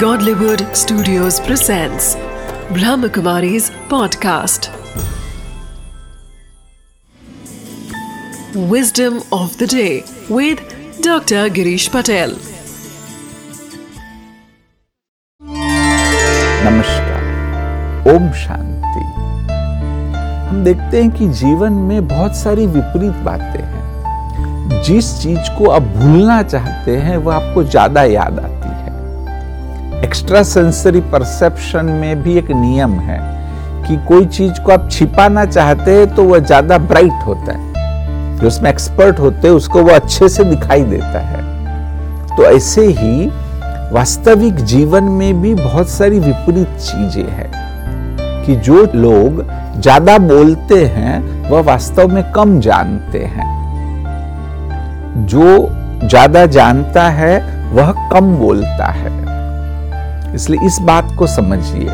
Godlywood Studios presents Brahmakumari's podcast. Wisdom of the day with Dr. Girish Patel. नमस्कार ओम शांति हम देखते हैं कि जीवन में बहुत सारी विपरीत बातें हैं जिस चीज़ को आप भूलना चाहते हैं वह आपको ज़्यादा याद आती है एक्स्ट्रा सेंसरी परसेप्शन में भी एक नियम है कि कोई चीज़ को आप छिपाना चाहते हैं तो वह ज़्यादा ब्राइट होता है। जो उसमें एक्सपर्ट होते हैं, उसको वो अच्छे से दिखाई देता है। तो ऐसे ही वास्तविक जीवन में भी बहुत सारी विपरीत चीज़ें हैं कि जो लोग ज़्यादा बोलते हैं, वह वास्तव में कम जानते हैं। जो ज़्यादा जानता है, वह कम बोलता है। इसलिए इस बात को समझिए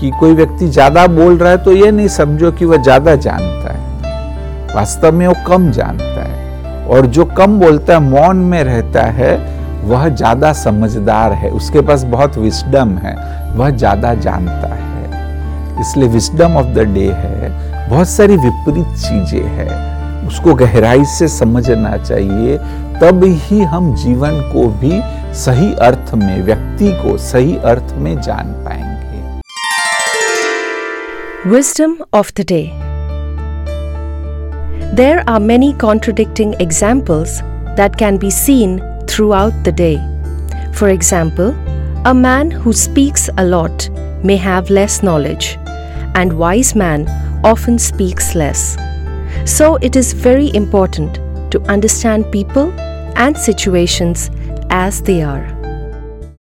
कि कोई व्यक्ति ज़्यादा बोल रहा है तो यह नहीं समझो कि वह ज़्यादा जानता है। वास्तव में वो कम जानता है। और जो कम बोलता है, मौन में रहता है, वह ज़्यादा समझदार है। उसके पास बहुत विस्डम है। वह ज़्यादा जानता है। इसलिए विस्डम ऑफ़ द डे है। बहुत सारी विपरीत चीज़ें हैं। उसको गहराई से समझना चाहिए, तब ही हम जीवन को भी सही अर्थ में, व्यक्ति को सही अर्थ में जान पाएँगे। Wisdom of the day there are many contradicting examples that can be seen throughout the day for example a man who speaks a lot may have less knowledge and wise man often speaks less So it is very important to understand people and situations as they are.